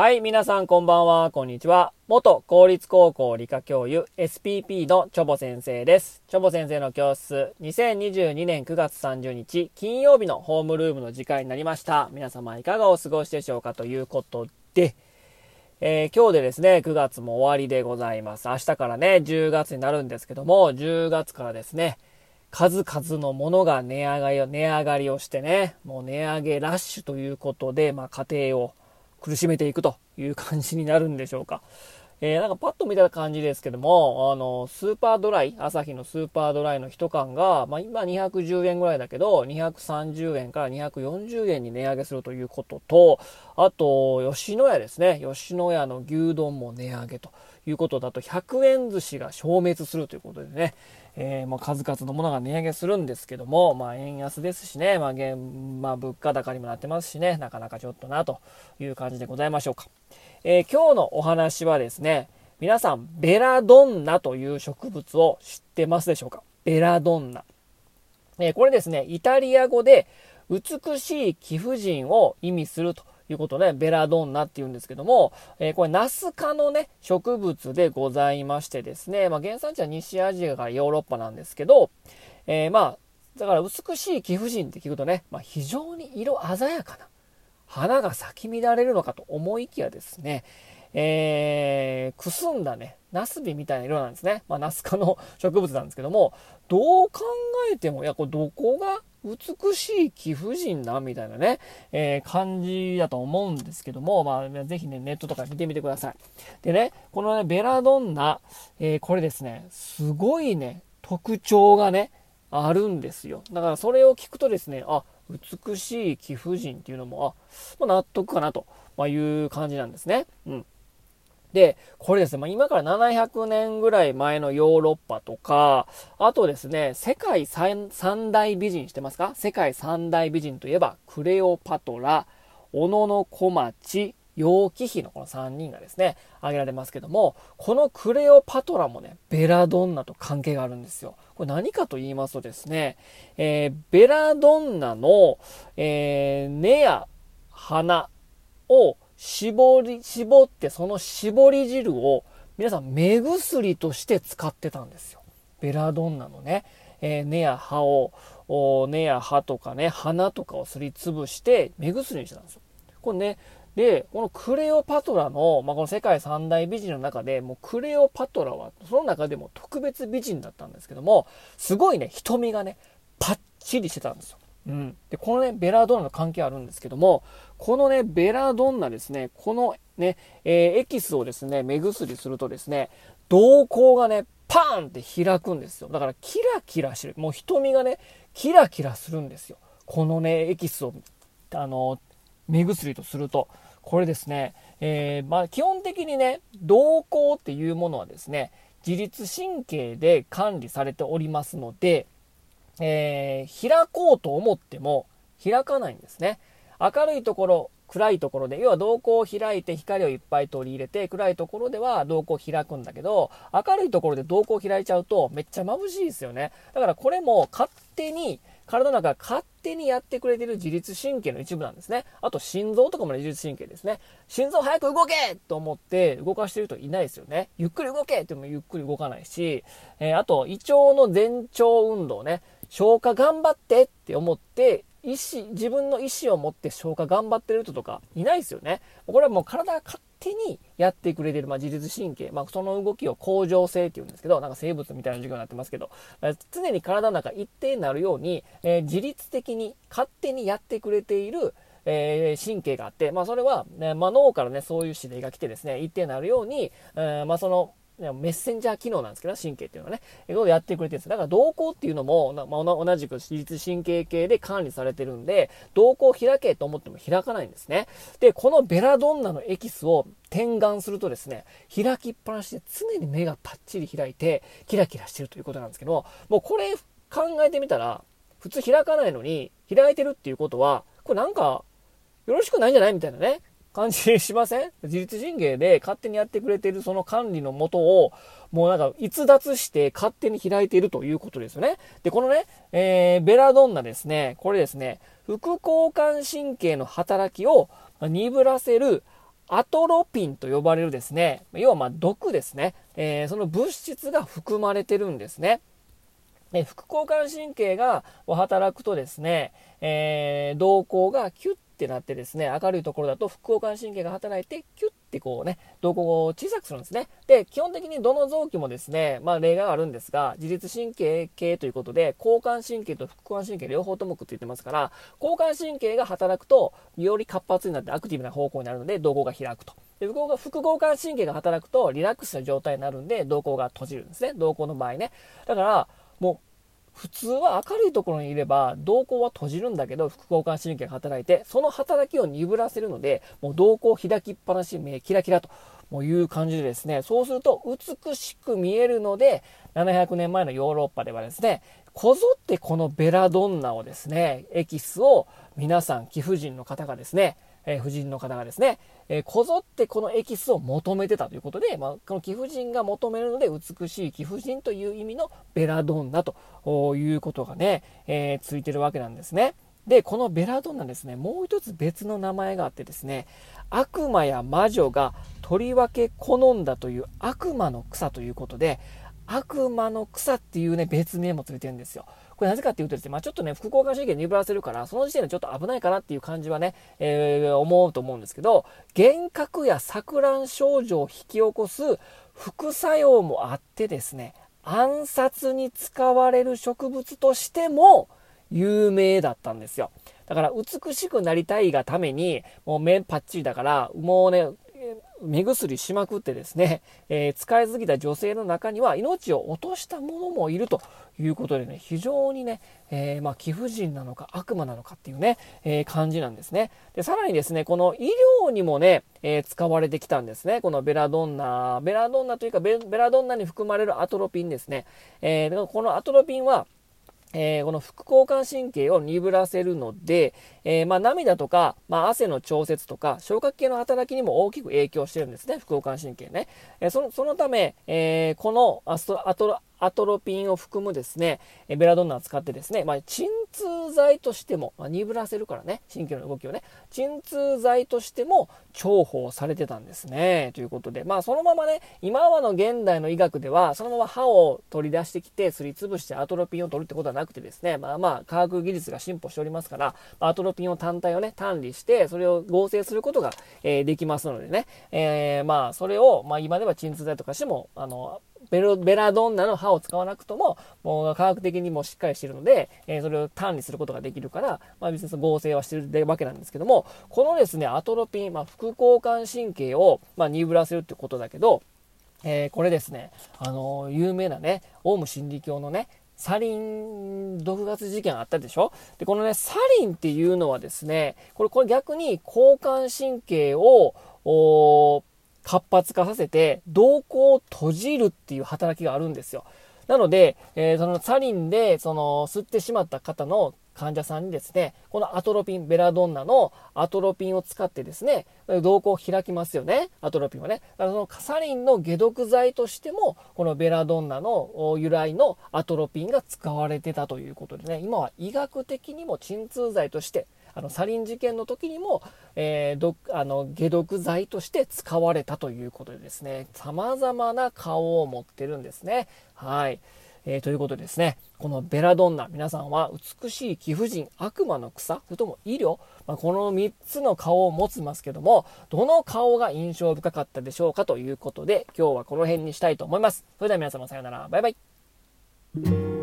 はい、皆さんこんばんは、こんにちは。元公立高校理科教諭 SPP のチョボ先生です。チョボ先生の教室、2022年9月30日金曜日のホームルームの時間になりました。皆様いかがお過ごしでしょうかということで、えー、今日でですね、9月も終わりでございます。明日からね、10月になるんですけども、10月からですね、数々のものが値上がりを、値上がりをしてね、もう値上げラッシュということで、まあ家庭を苦しめていくという感じになるんでしょうか。えー、なんかパッと見た感じですけども、あの、スーパードライ、朝日のスーパードライの1缶が、まあ、今210円ぐらいだけど、230円から240円に値上げするということと、あと、吉野家ですね。吉野家の牛丼も値上げということだと、100円寿司が消滅するということでね、えー、もう数々のものが値上げするんですけども、まあ、円安ですしね、まあ現まあ、物価高にもなってますしね、なかなかちょっとなという感じでございましょうか。えー、今日のお話はですね、皆さん、ベラドンナという植物を知ってますでしょうか？ベラドンナ。えー、これですね、イタリア語で美しい貴婦人を意味すると。いうことで、ベラドンナって言うんですけども、えー、これナス科のね、植物でございましてですね、まあ、原産地は西アジアからヨーロッパなんですけど、えー、まあ、だから美しい貴婦人って聞くとね、まあ、非常に色鮮やかな花が咲き乱れるのかと思いきやですね、えー、くすんだね、ナスビみたいな色なんですね。まあ、ナス科の植物なんですけども、どう考えても、いや、これどこが美しい貴婦人なみたいなね、えー、感じだと思うんですけども、まあ、ぜひね、ネットとか見てみてください。でね、このね、ベラドンナ、えー、これですね、すごいね、特徴がね、あるんですよ。だからそれを聞くとですね、あ、美しい貴婦人っていうのも、あ、まあ、納得かなという感じなんですね。うん。で、これですね、まあ、今から700年ぐらい前のヨーロッパとか、あとですね、世界三大美人してますか？世界三大美人といえば、クレオパトラ、小野の小町、楊貴妃のこの3人がですね、挙げられますけども、このクレオパトラもね、ベラドンナと関係があるんですよ。これ何かと言いますとですね、えー、ベラドンナの、えー、根や花を絞り、絞ってその絞り汁を皆さん目薬として使ってたんですよ。ベラドンナのね、えー、根や葉を、根や葉とかね、花とかをすりつぶして目薬にしてたんですよ。これね、で、このクレオパトラの、まあ、この世界三大美人の中で、もうクレオパトラは、その中でも特別美人だったんですけども、すごいね、瞳がね、パッチリしてたんですよ。うん。で、このね、ベラドンナの関係あるんですけども、このね、ベラドンナですね、このね、えー、エキスをですね、目薬するとですね、瞳孔がね、パーンって開くんですよ。だからキラキラしてる。もう瞳がね、キラキラするんですよ。このね、エキスを、あの、目薬とすると。これですね、えー、まあ、基本的にね、瞳孔っていうものはですね、自律神経で管理されておりますので、えー、開こうと思っても開かないんですね。明るいところ、暗いところで、要は瞳孔を開いて光をいっぱい取り入れて、暗いところでは瞳孔を開くんだけど、明るいところで瞳孔を開いちゃうとめっちゃ眩しいですよね。だからこれも勝手に、体の中が勝手にやってくれてる自律神経の一部なんですね。あと心臓とかも自律神経ですね。心臓早く動けと思って動かしてる人いないですよね。ゆっくり動けってもゆっくり動かないし、えー、あと胃腸の前腸運動ね。消化頑張ってって思って、意思、自分の意思を持って消化頑張ってる人とかいないですよね。これはもう体が勝手にやってくれてる、まあ、自律神経、まあ、その動きを恒常性って言うんですけど、なんか生物みたいな授業になってますけど、常に体の中一定になるように、えー、自律的に勝手にやってくれている、えー、神経があって、まあ、それは、ね、まあ、脳からね、そういう指令が来てですね、一定になるように、えー、まあ、その、メッセンジャー機能なんですけど、神経っていうのはね、えことやってくれてるんです。だから瞳孔っていうのも、まあ、同じく自律神経系で管理されてるんで、瞳孔を開けと思っても開かないんですね。で、このベラドンナのエキスを点眼するとですね、開きっぱなしで常に目がパッチリ開いて、キラキラしてるということなんですけども、うこれ考えてみたら、普通開かないのに開いてるっていうことは、これなんか、よろしくないんじゃないみたいなね。感じしません？自律神経で勝手にやってくれてるその管理のもとを、もうなんか逸脱して勝手に開いているということですよね。で、このね、えー、ベラドンナですね、これですね、副交感神経の働きを鈍らせるアトロピンと呼ばれるですね、要はま毒ですね、えー、その物質が含まれてるんですね。で副交感神経が働くとですね、えー、瞳孔がキュッってなってですね、明るいところだと副交感神経が働いて、キュッてこうね、瞳孔を小さくするんですね。で、基本的にどの臓器もですね、まあ例外があるんですが、自律神経系ということで、交感神経と副交感神経両方ともくっついてますから、交感神経が働くと、より活発になってアクティブな方向になるので、瞳孔が開くと。で副交感神経が働くと、リラックスな状態になるんで、瞳孔が閉じるんですね。瞳孔の場合ね。だから、もう普通は明るいところにいれば瞳孔は閉じるんだけど副交感神経が働いてその働きを鈍らせるのでもう瞳孔開きっぱなし目キラキラという感じでですねそうすると美しく見えるので700年前のヨーロッパではですねこぞってこのベラドンナをですねエキスを皆さん貴婦人の方がですねえー、婦人の方がですね、え、こぞってこのエキスを求めてたということで、まあ、この貴婦人が求めるので美しい貴婦人という意味のベラドンナということがね、え、ついてるわけなんですね。で、このベラドンナですね、もう一つ別の名前があってですね、悪魔や魔女がとりわけ好んだという悪魔の草ということで、悪魔の草っていうね、別名もついてるんですよ。これなぜかっていうとですね、まあ、ちょっとね、副交感神経鈍らせるから、その時点でちょっと危ないかなっていう感じはね、えー、思うと思うんですけど、幻覚や錯乱症状を引き起こす副作用もあってですね、暗殺に使われる植物としても有名だったんですよ。だから美しくなりたいがために、もう目パッチリだから、もうね、目薬しまくってですね、えー、使いすぎた女性の中には命を落とした者もいるということでね、非常にね、えー、まあ、貴婦人なのか悪魔なのかっていうね、えー、感じなんですね。で、さらにですね、この医療にもね、え使われてきたんですね。このベラドンナ、ベラドンナというかベラドンナに含まれるアトロピンですね。えこのアトロピンは、えー、この副交感神経を鈍らせるので、えー、まあ、涙とか、まあ、汗の調節とか、消化器系の働きにも大きく影響してるんですね、副交感神経ね。えー、そのそのため、えこのアストアトアトロピンを含むですね、ベラドンナを使ってですね、まあ、鎮痛剤としても、まあ、鈍らせるからね、神経の動きをね、鎮痛剤としても重宝されてたんですね。ということで、まあ、そのままね、今はの現代の医学では、そのまま歯を取り出してきて、すりつぶしてアトロピンを取るってことはなくてですね、まあまあ、科学技術が進歩しておりますから、アトロピンを単体をね、単理して、それを合成することが、えー、できますのでね、えー、まあ、それを、まあ、今では鎮痛剤とかしても、あの、ベロベラドンナの歯を使わなくとも、もう科学的にもしっかりしているので、えー、それを単にすることができるから、まあ、別に合成はしてるわけなんですけども、このですね、アトロピン、まあ、副交感神経を、まあ、鈍らせるってことだけど、えー、これですね、あのー、有名なね、オウム真理教のね、サリン毒ガス事件あったでしょ？で、このね、サリンっていうのはですね、これ、これ逆に交感神経を、活発化させて、瞳孔を閉じるっていう働きがあるんですよ。なので、えー、そのサリンで、その、吸ってしまった方の患者さんにですね、このアトロピン、ベラドンナのアトロピンを使ってですね、瞳孔を開きますよね、アトロピンはね。だからそのサリンの解毒剤としても、このベラドンナの由来のアトロピンが使われてたということでね、今は医学的にも鎮痛剤としてあのサリン事件の時にも、えー、あの解毒剤として使われたということでですね、様々な顔を持ってるんですね。はい。えー、ということでですね、このベラドンナ、皆さんは美しい貴婦人、悪魔の草、それとも医療、まあ、この3つの顔を持ちますけども、どの顔が印象深かったでしょうかということで、今日はこの辺にしたいと思います。それでは皆様さようなら、バイバイ。